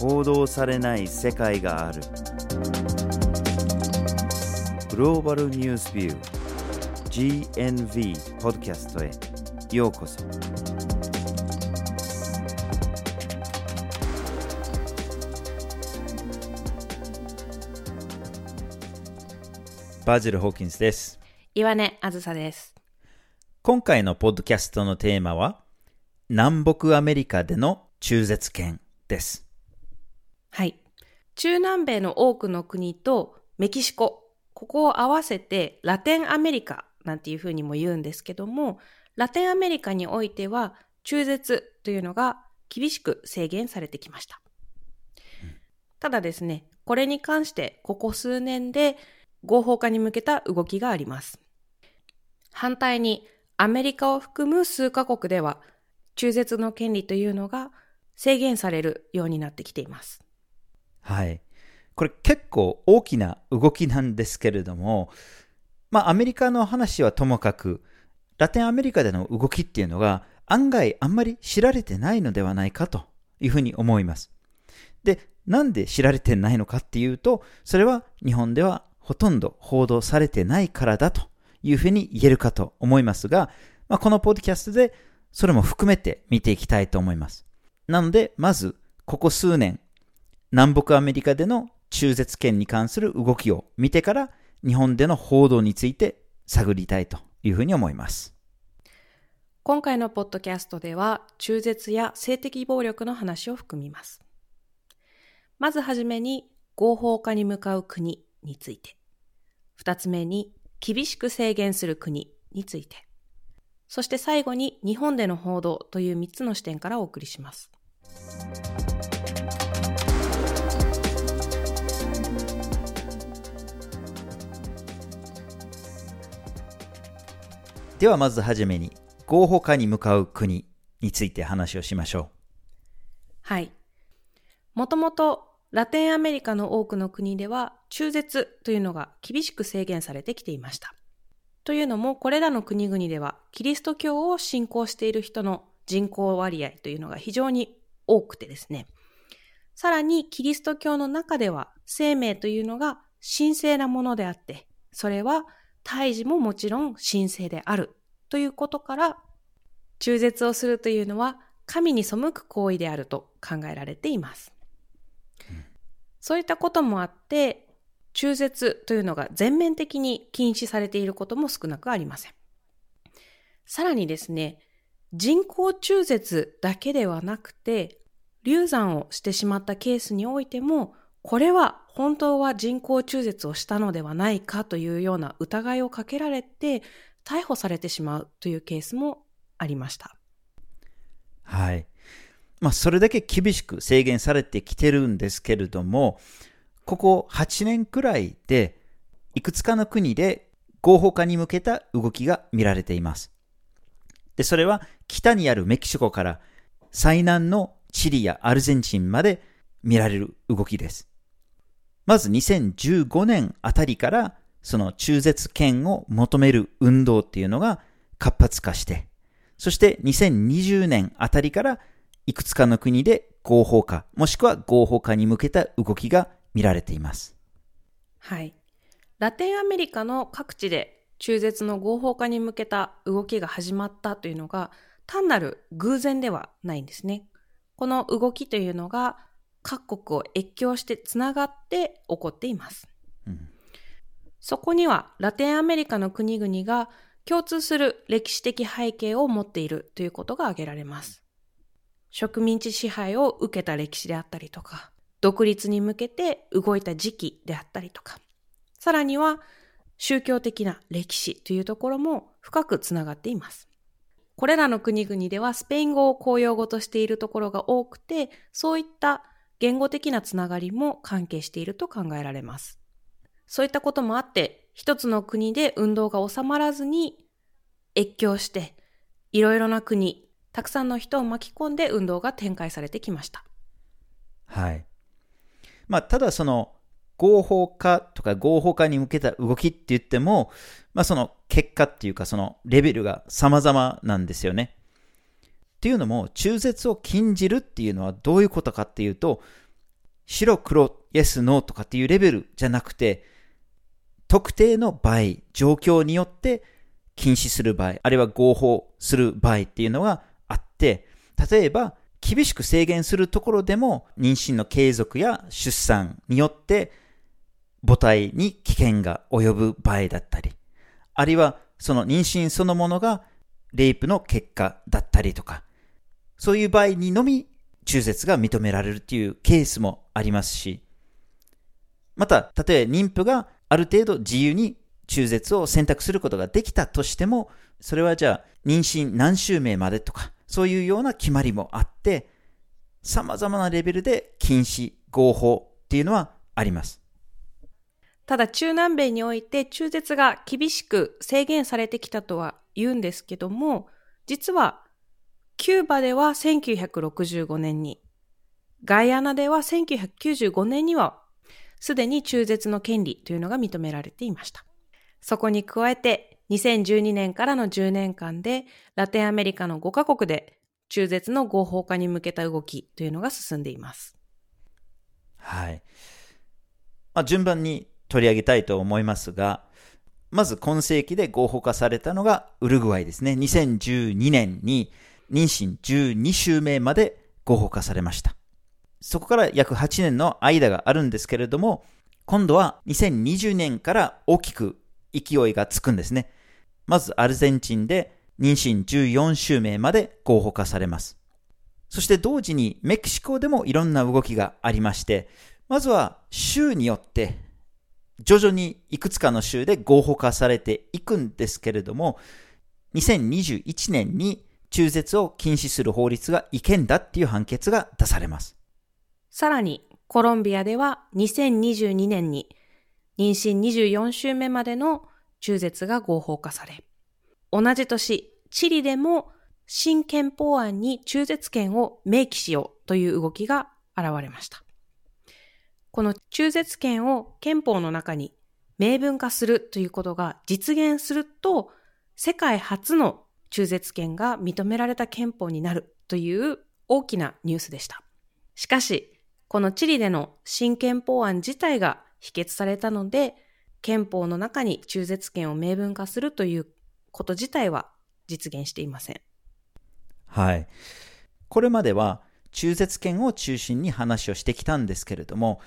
報道されない世界がある。グローバルニュースビュー GNV ポッドキャストへ。ようこそ。バジル・ホーキンスです。岩根あずさです。今回のポッドキャストのテーマは南北アメリカでの中絶権ですはい。中南米の多くの国とメキシコ、ここを合わせてラテンアメリカなんていうふうにも言うんですけども、ラテンアメリカにおいては中絶というのが厳しく制限されてきました。ただですね、これに関してここ数年で合法化に向けた動きがあります。反対にアメリカを含む数カ国では中絶の権利というのが制限されるようになってきています。はい。これ結構大きな動きなんですけれども、まあアメリカの話はともかく、ラテンアメリカでの動きっていうのが案外あんまり知られてないのではないかというふうに思います。で、なんで知られてないのかっていうと、それは日本ではほとんど報道されてないからだというふうに言えるかと思いますが、まあ、このポッドキャストでそれも含めて見ていきたいと思います。なので、まず、ここ数年、南北アメリカでの中絶権に関する動きを見てから、日本での報道について探りたいというふうに思います。今回のポッドキャストでは中絶や性的暴力の話を含みます。まずはじめに合法化に向かう国について。二つ目に厳しく制限する国について。そして最後に日本での報道という三つの視点からお送りします。ではまずはじめに、合法化に向かう国について話をしましょうはい。もともとラテンアメリカの多くの国では中絶というのが厳しく制限されてきていました。というのもこれらの国々ではキリスト教を信仰している人の人口割合というのが非常に多くてですね。さらにキリスト教の中では生命というのが神聖なものであって、それは胎児ももちろん神聖であるということから中絶をするというのは神に背く行為であると考えられています。そういったこともあって、中絶というのが全面的に禁止されていることも少なくありません。さらにですね、人工中絶だけではなくて、流産をしてしまったケースにおいても、これは本当は人工中絶をしたのではないかというような疑いをかけられて、逮捕されてしまうというケースもありました。はい。まあ、それだけ厳しく制限されてきてるんですけれども、ここ8年くらいで、いくつかの国で合法化に向けた動きが見られています。で、それは北にあるメキシコから最南のチリやアルゼンチンまで見られる動きです。まず2015年あたりからその中絶権を求める運動っていうのが活発化して、そして2020年あたりからいくつかの国で合法化、もしくは合法化に向けた動きが見られています。はい。ラテンアメリカの各地で中絶の合法化に向けた動きが始まったというのが単なる偶然ではないんですね。この動きというのが各国を越境してつながって起こっています。うんそこにはラテンアメリカの国々が共通する歴史的背景を持っているということが挙げられます。植民地支配を受けた歴史であったりとか、独立に向けて動いた時期であったりとか、さらには宗教的な歴史というところも深くつながっています。これらの国々ではスペイン語を公用語としているところが多くて、そういった言語的なつながりも関係していると考えられます。そういったこともあって、一つの国で運動が収まらずに越境して、いろいろな国、たくさんの人を巻き込んで運動が展開されてきました。はい。まあ、ただその、合法化とか合法化に向けた動きって言っても、まあ、その結果っていうかそのレベルが様々なんですよね。っていうのも、中絶を禁じるっていうのはどういうことかっていうと、白黒、イエス、ノーとかっていうレベルじゃなくて、特定の場合、状況によって禁止する場合、あるいは合法する場合っていうのがあって、例えば、厳しく制限するところでも、妊娠の継続や出産によって、母体に危険が及ぶ場合だったり、あるいはその妊娠そのものがレイプの結果だったりとか、そういう場合にのみ中絶が認められるというケースもありますし、また、たとえ妊婦がある程度自由に中絶を選択することができたとしても、それはじゃあ妊娠何週目までとか、そういうような決まりもあって、様々なレベルで禁止、合法っていうのはあります。ただ中南米において中絶が厳しく制限されてきたとは言うんですけども、実はキューバでは1965年に、ガイアナでは1995年にはすでに中絶の権利というのが認められていました。そこに加えて2012年からの10年間でラテンアメリカの5カ国で中絶の合法化に向けた動きというのが進んでいます。はい。まあ、順番に取り上げたいと思いますが、まず今世紀で合法化されたのがウルグアイですね。2012年に妊娠12週目まで合法化されました。そこから約8年の間があるんですけれども、今度は2020年から大きく勢いがつくんですね。まずアルゼンチンで妊娠14週目まで合法化されます。そして同時にメキシコでもいろんな動きがありまして、まずは州によって徐々にいくつかの州で合法化されていくんですけれども、2021年に中絶を禁止する法律が違憲だっていう判決が出されます。さらに、コロンビアでは2022年に妊娠24週目までの中絶が合法化され、同じ年、チリでも新憲法案に中絶権を明記しようという動きが現れました。この中絶権を憲法の中に明文化するということが実現すると、世界初の中絶権が認められた憲法になるという大きなニュースでした。しかし、このチリでの新憲法案自体が否決されたので、憲法の中に中絶権を明文化するということ自体は実現していません。はい。これまでは中絶権を中心に話をしてきたんですけれども、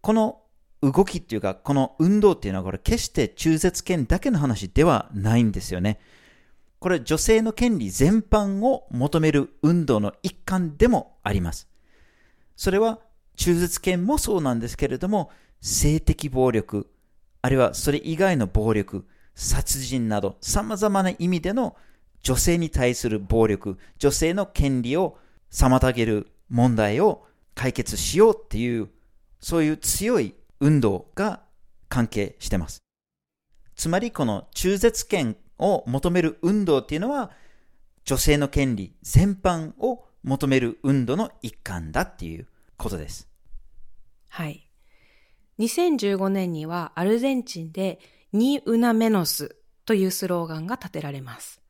この動きっていうか、この運動っていうのはこれ決して中絶権だけの話ではないんですよね。これは女性の権利全般を求める運動の一環でもあります。それは中絶権もそうなんですけれども、性的暴力、あるいはそれ以外の暴力、殺人など様々な意味での女性に対する暴力、女性の権利を妨げる問題を解決しようっていう、そういう強い運動が関係してます。つまりこの中絶権を求める運動っていうのは、女性の権利全般を求める運動の一環だっていうことです。はい。2015年にはアルゼンチンでニウナメノスというスローガンが立てられます。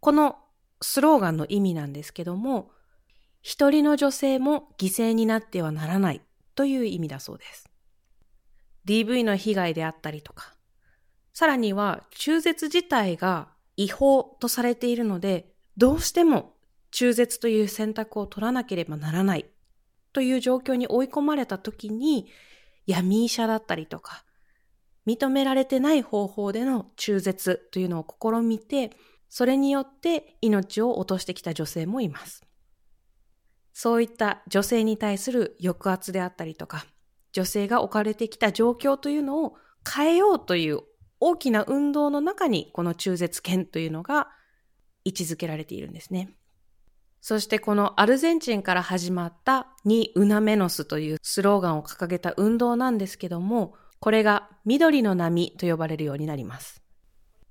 このスローガンの意味なんですけども、一人の女性も犠牲になってはならないという意味だそうです。DV の被害であったりとか、さらには中絶自体が違法とされているので、どうしても中絶という選択を取らなければならないという状況に追い込まれた時に、闇医者だったりとか、認められてない方法での中絶というのを試みて、それによって命を落としてきた女性もいます。そういった女性に対する抑圧であったりとか、女性が置かれてきた状況というのを変えようという大きな運動の中にこの中絶権というのが位置づけられているんですね。そしてこのアルゼンチンから始まったニ・ウナメノスというスローガンを掲げた運動なんですけども、これが緑の波と呼ばれるようになります。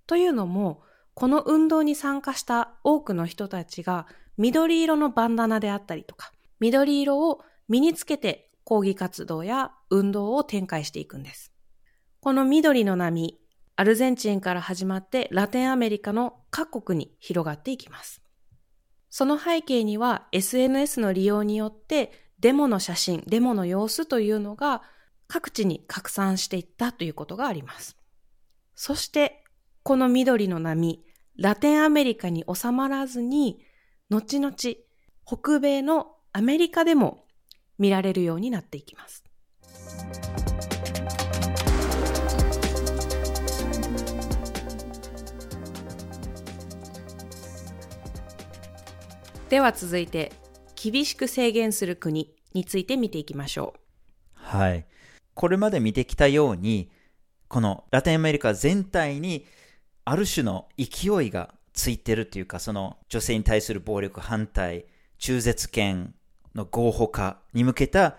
というのも、この運動に参加した多くの人たちが緑色のバンダナであったりとか、緑色を身につけて抗議活動や運動を展開していくんです。この緑の波、アルゼンチンから始まってラテンアメリカの各国に広がっていきます。その背景には SNS の利用によってデモの写真、デモの様子というのが各地に拡散していったということがあります。そして、この緑の波、ラテンアメリカに収まらずに、後々北米のアメリカでも見られるようになっていきます。では続いて、厳しく制限する国について見ていきましょう。はい。これまで見てきたように、このラテンアメリカ全体にある種の勢いがついてるというか、その女性に対する暴力反対、中絶権の合法化に向けた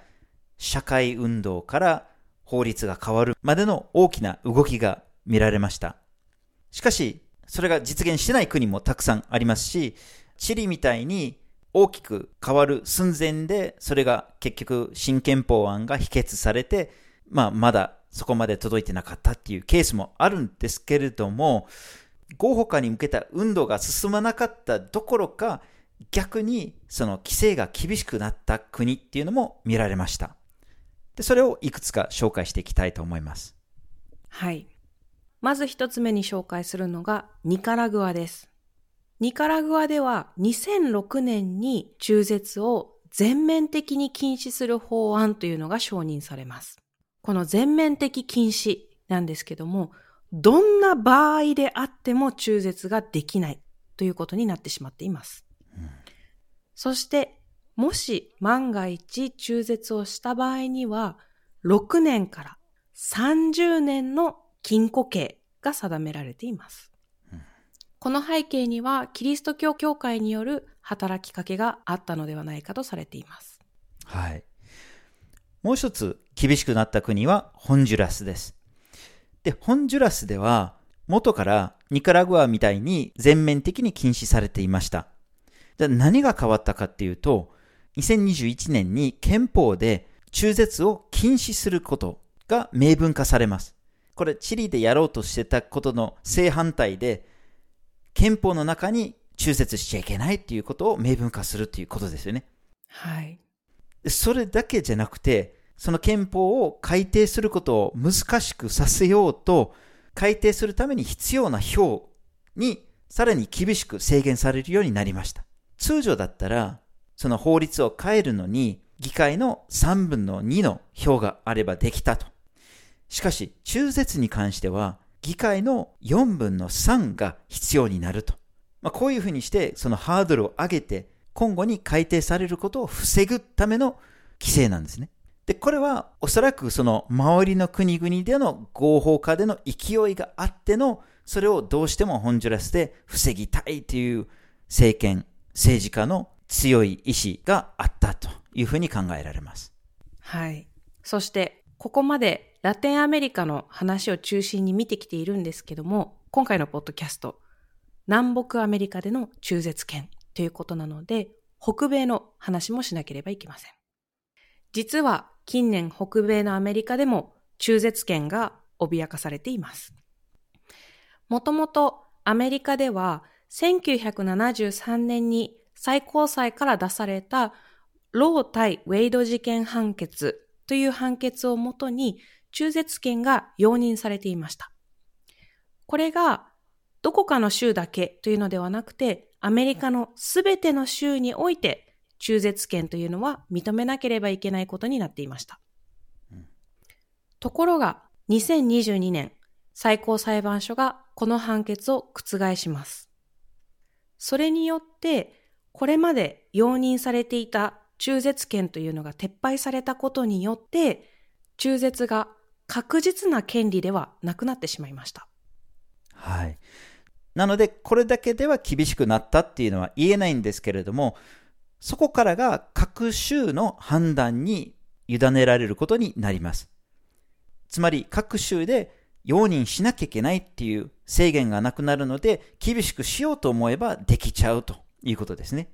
社会運動から法律が変わるまでの大きな動きが見られました。しかし、それが実現してない国もたくさんありますし、チリみたいに大きく変わる寸前で、それが結局新憲法案が否決されて、まあまだそこまで届いてなかったっていうケースもあるんですけれども、合法化に向けた運動が進まなかったどころか、逆にその規制が厳しくなった国っていうのも見られました。で、それをいくつか紹介していきたいと思います。はい。まず一つ目に紹介するのがニカラグアです。ニカラグアでは2006年に中絶を全面的に禁止する法案というのが承認されます。この全面的禁止なんですけども、どんな場合であっても中絶ができないということになってしまっています。そして、もし万が一中絶をした場合には、6年から30年の禁錮刑が定められています。この背景にはキリスト教教会による働きかけがあったのではないかとされています。はい。もう一つ厳しくなった国はホンジュラスです。で、ホンジュラスでは元からニカラグアみたいに全面的に禁止されていました。で何が変わったかっていうと、2021年に憲法で中絶を禁止することが明文化されます。これ、チリでやろうとしてたことの正反対で、憲法の中に中絶しちゃいけないっていうことを明文化するっていうことですよね。はい。それだけじゃなくて、その憲法を改定することを難しくさせようと、改定するために必要な票にさらに厳しく制限されるようになりました。通常だったら、その法律を変えるのに、議会の3分の2の票があればできたと。しかし、中絶に関しては、議会の4分の3が必要になると。まあ、こういうふうにして、そのハードルを上げて、今後に改定されることを防ぐための規制なんですね。で、これはおそらくその周りの国々での合法化での勢いがあっての、それをどうしてもホンジュラスで防ぎたいという政権、政治家の強い意志があったというふうに考えられます。はい。そして、ここまでラテンアメリカの話を中心に見てきているんですけども、今回のポッドキャスト、南北アメリカでの中絶権ということなので、北米の話もしなければいけません。実は近年北米のアメリカでも中絶権が脅かされています。もともとアメリカでは1973年に最高裁から出されたロー対ウェイド事件判決という判決をもとに中絶権が容認されていました。これがどこかの州だけというのではなくて、アメリカのすべての州において中絶権というのは認めなければいけないことになっていました。うん、ところが、2022年、最高裁判所がこの判決を覆します。それによって、これまで容認されていた中絶権というのが撤廃されたことによって、中絶が確実な権利ではなくなってしまいました。はい。なので、これだけでは厳しくなったっていうのは言えないんですけれども、そこからが各州の判断に委ねられることになります。つまり、各州で容認しなきゃいけないっていう制限がなくなるので、厳しくしようと思えばできちゃうということですね。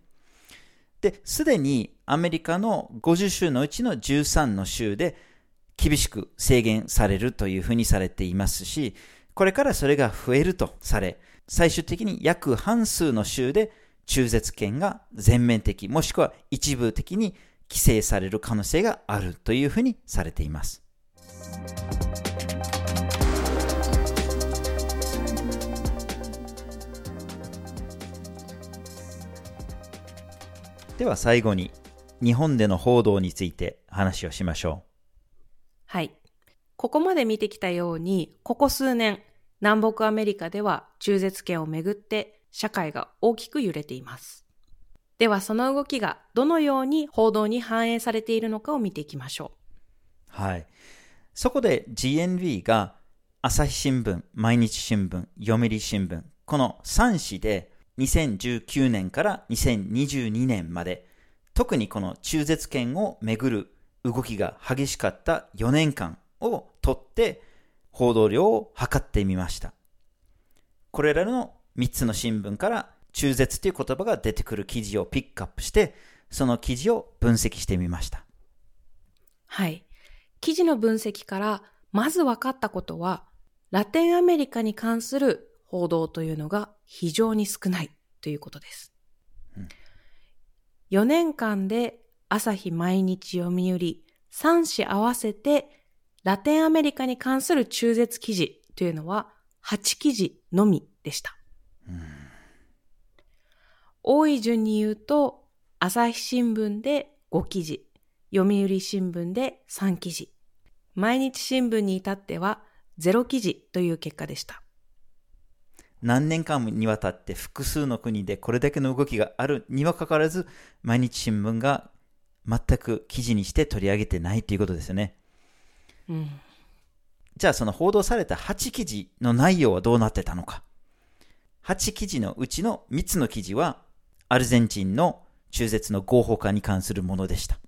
で、すでにアメリカの50州のうちの13の州で厳しく制限されるというふうにされていますし、これからそれが増えるとされ、最終的に約半数の州で中絶権が全面的、もしくは一部的に規制される可能性があるというふうにされています。では最後に日本での報道について話をしましょう。ここまで見てきたように、ここ数年、南北アメリカでは中絶権をめぐって社会が大きく揺れています。ではその動きがどのように報道に反映されているのかを見ていきましょう。はい。そこで GNV が朝日新聞、毎日新聞、読売新聞、この3紙で2019年から2022年まで、特にこの中絶権をめぐる動きが激しかった4年間をとって報道量を測ってみました。これらの3つの新聞から中絶という言葉が出てくる記事をピックアップして、その記事を分析してみました。はい。記事の分析からまず分かったことは、ラテンアメリカに関する報道というのが非常に少ないということです。うん、4年間で朝日毎日読売3紙合わせてラテンアメリカに関する中絶記事というのは8記事のみでした。うん、多い順に言うと、朝日新聞で5記事、読売新聞で3記事、毎日新聞に至っては0記事という結果でした。何年間にわたって複数の国でこれだけの動きがあるにはかかわらず、毎日新聞が全く記事にして取り上げてないということですよね。じゃあその報道された8記事の内容はどうなってたのか。8記事のうちの3つの記事は、アルゼンチンの中絶の合法化に関するものでした。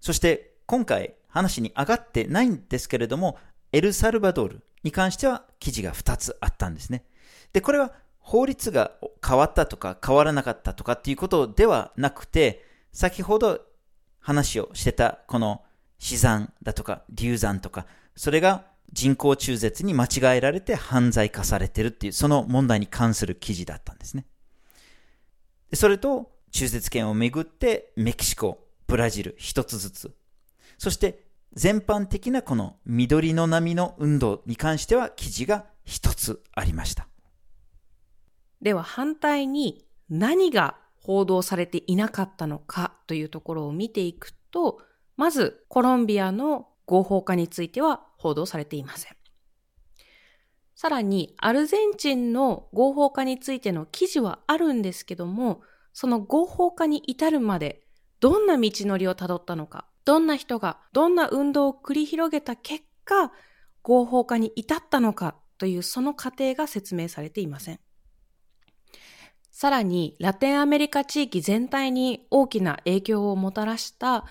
そして今回話に上がってないんですけれども、エルサルバドルに関しては記事が2つあったんですね。で、これは法律が変わったとか変わらなかったとかっていうことではなくて、先ほど話をしてたこの死産だとか流産とか、それが人工中絶に間違えられて犯罪化されてるっていう、その問題に関する記事だったんですね。それと、中絶権をめぐってメキシコ、ブラジル一つずつ。そして全般的なこの緑の波の運動に関しては記事が一つありました。では反対に何が報道されていなかったのかというところを見ていくと、まずコロンビアの合法化については報道されていません。さらにアルゼンチンの合法化についての記事はあるんですけども、その合法化に至るまでどんな道のりをたどったのか、どんな人がどんな運動を繰り広げた結果、合法化に至ったのかというその過程が説明されていません。さらに、ラテンアメリカ地域全体に大きな影響をもたらした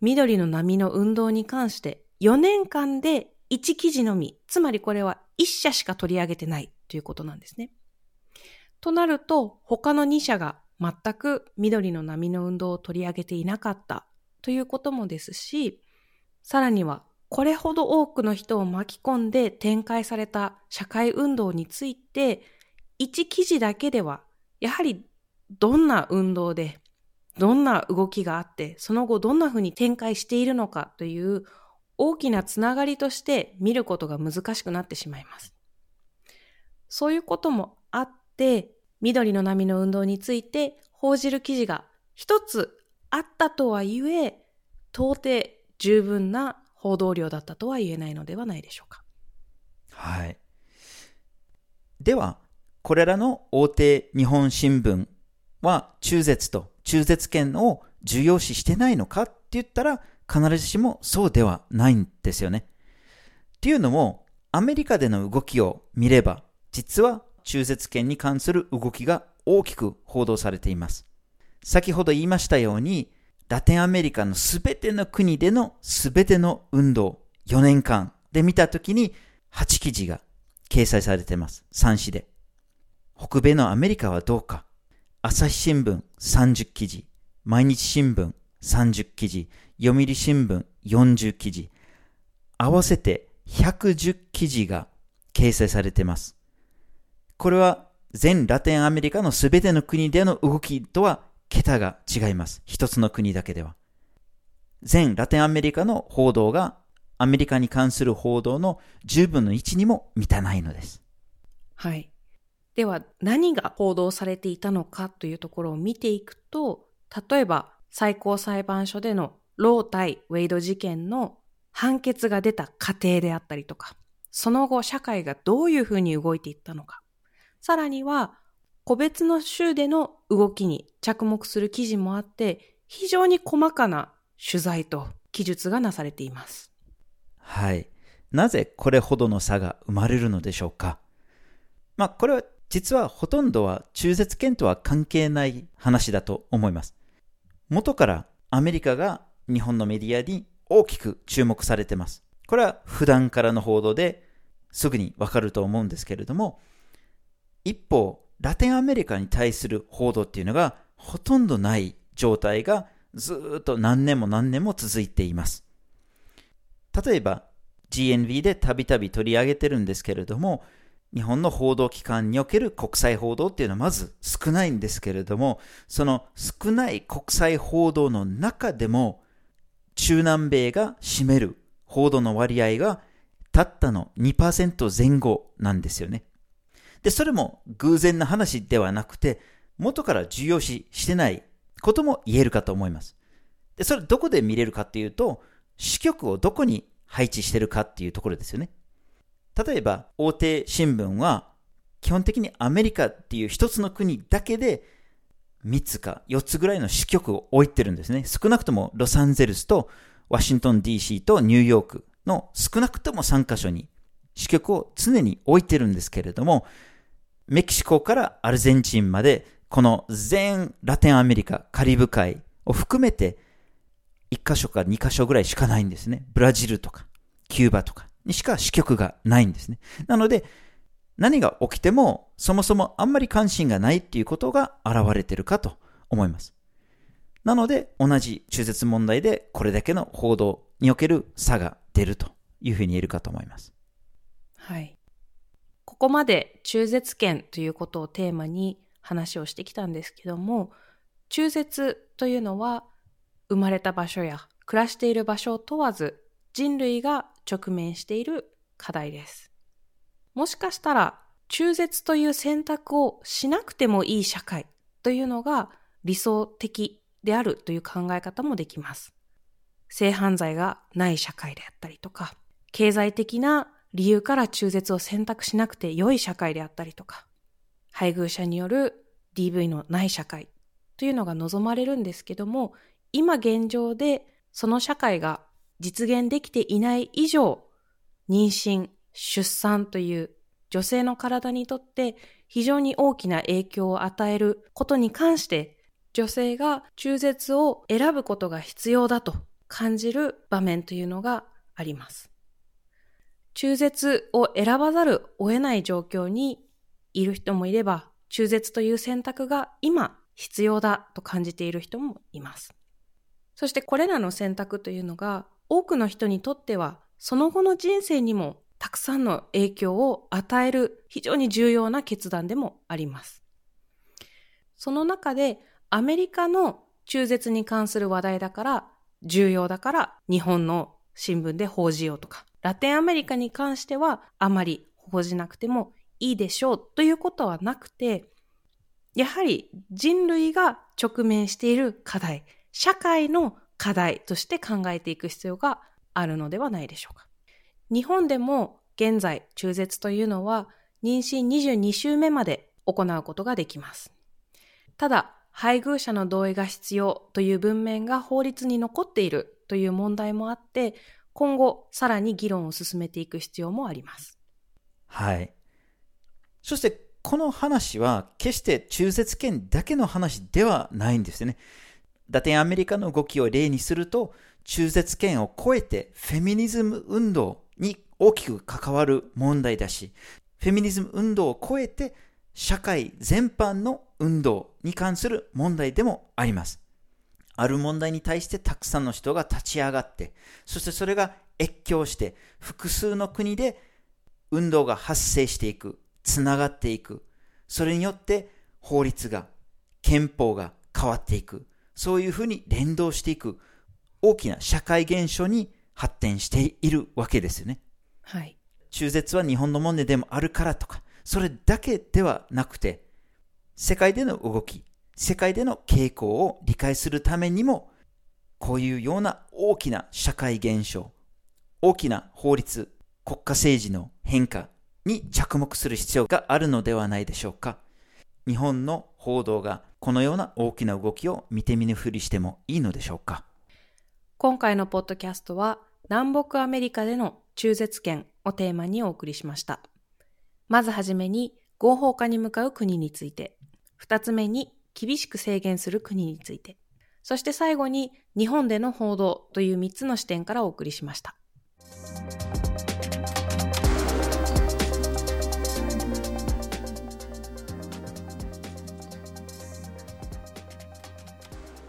緑の波の運動に関して4年間で1記事のみ、つまりこれは1社しか取り上げてないということなんですね。となると、他の2社が全く緑の波の運動を取り上げていなかったということもですし、さらにはこれほど多くの人を巻き込んで展開された社会運動について、1記事だけではやはりどんな運動で、どんな動きがあって、その後どんな風に展開しているのかという大きなつながりとして見ることが難しくなってしまいます。そういうこともあって、緑の波の運動について報じる記事が一つあったとはいえ、到底十分な報道量だったとは言えないのではないでしょうか。はい。では、これらの大手日本新聞は中絶と中絶権を重要視してないのかって言ったら必ずしもそうではないんですよね。っていうのもアメリカでの動きを見れば実は中絶権に関する動きが大きく報道されています。先ほど言いましたようにラテンアメリカのすべての国でのすべての運動4年間で見たときに8記事が掲載されています。3紙で。北米のアメリカはどうか朝日新聞30記事、毎日新聞30記事、読売新聞40記事、合わせて110記事が掲載されています。これは全ラテンアメリカのすべての国での動きとは桁が違います。一つの国だけでは。全ラテンアメリカの報道がアメリカに関する報道の10分の1にも満たないのです。はい。では何が報道されていたのかというところを見ていくと、例えば最高裁判所でのロー対ウェイド事件の判決が出た過程であったりとか、その後社会がどういうふうに動いていったのか、さらには個別の州での動きに着目する記事もあって、非常に細かな取材と記述がなされています。はい。なぜこれほどの差が生まれるのでしょうかまあ、これは実はほとんどは中絶権とは関係ない話だと思います。元からアメリカが日本のメディアに大きく注目されてます。これは普段からの報道ですぐにわかると思うんですけれども、一方、ラテンアメリカに対する報道っていうのがほとんどない状態がずっと何年も何年も続いています。例えば GNV でたびたび取り上げてるんですけれども、日本の報道機関における国際報道っていうのはまず少ないんですけれども、その少ない国際報道の中でも、中南米が占める報道の割合がたったの2%前後なんですよね。で、それも偶然な話ではなくて、元から重要視してないことも言えるかと思います。で、それどこで見れるかっていうと、支局をどこに配置してるかっていうところですよね。例えば、大手新聞は、基本的にアメリカっていう一つの国だけで、3つか4つぐらいの支局を置いてるんですね。少なくともロサンゼルスとワシントン DC とニューヨークの少なくとも3カ所に支局を常に置いてるんですけれども、メキシコからアルゼンチンまで、この全ラテンアメリカ、カリブ海を含めて、1カ所か2カ所ぐらいしかないんですね。ブラジルとか、キューバとかにしか支局がないんですね。なので、何が起きても、そもそもあんまり関心がないっていうことが現れてるかと思います。なので、同じ中絶問題でこれだけの報道における差が出るというふうに言えるかと思います。はい。ここまで中絶権ということをテーマに話をしてきたんですけども、中絶というのは生まれた場所や暮らしている場所を問わず人類が直面している課題です。もしかしたら中絶という選択をしなくてもいい社会というのが理想的であるという考え方もできます。性犯罪がない社会であったりとか、経済的な理由から中絶を選択しなくて良い社会であったりとか、配偶者による DV のない社会というのが望まれるんですけども、今現状でその社会が実現できていない以上、妊娠、出産という女性の体にとって非常に大きな影響を与えることに関して、女性が中絶を選ぶことが必要だと感じる場面というのがあります。中絶を選ばざるを得ない状況にいる人もいれば、中絶という選択が今必要だと感じている人もいます。そしてこれらの選択というのが多くの人にとってはその後の人生にもたくさんの影響を与える非常に重要な決断でもあります。その中でアメリカの中絶に関する話題だから重要だから日本の新聞で報じようとかラテンアメリカに関してはあまり報じなくてもいいでしょうということはなくて、やはり人類が直面している課題、社会の課題として考えていく必要があるのではないでしょうか。日本でも現在中絶というのは妊娠22週目まで行うことができます。ただ、配偶者の同意が必要という文面が法律に残っているという問題もあって、今後さらに議論を進めていく必要もあります。はい。そしてこの話は決して中絶権だけの話ではないんですよね。ラテンアメリカの動きを例にすると、中絶権を超えてフェミニズム運動に大きく関わる問題だし、フェミニズム運動を超えて社会全般の運動に関する問題でもあります。ある問題に対してたくさんの人が立ち上がって、そしてそれが越境して、複数の国で運動が発生していく、つながっていく。それによって法律が、憲法が変わっていく。そういうふうに連動していく。大きな社会現象に発展しているわけですよね。はい。中絶は日本の問題でもあるからとか、それだけではなくて、世界での動き、世界での傾向を理解するためにも、こういうような大きな社会現象、大きな法律、国家政治の変化に着目する必要があるのではないでしょうか。日本の報道がこのような大きな動きを見て見ぬふりしてもいいのでしょうか？今回のポッドキャストは、南北アメリカでの中絶権をテーマにお送りしました。まずはじめに合法化に向かう国について、二つ目に厳しく制限する国について、そして最後に日本での報道という三つの視点からお送りしました。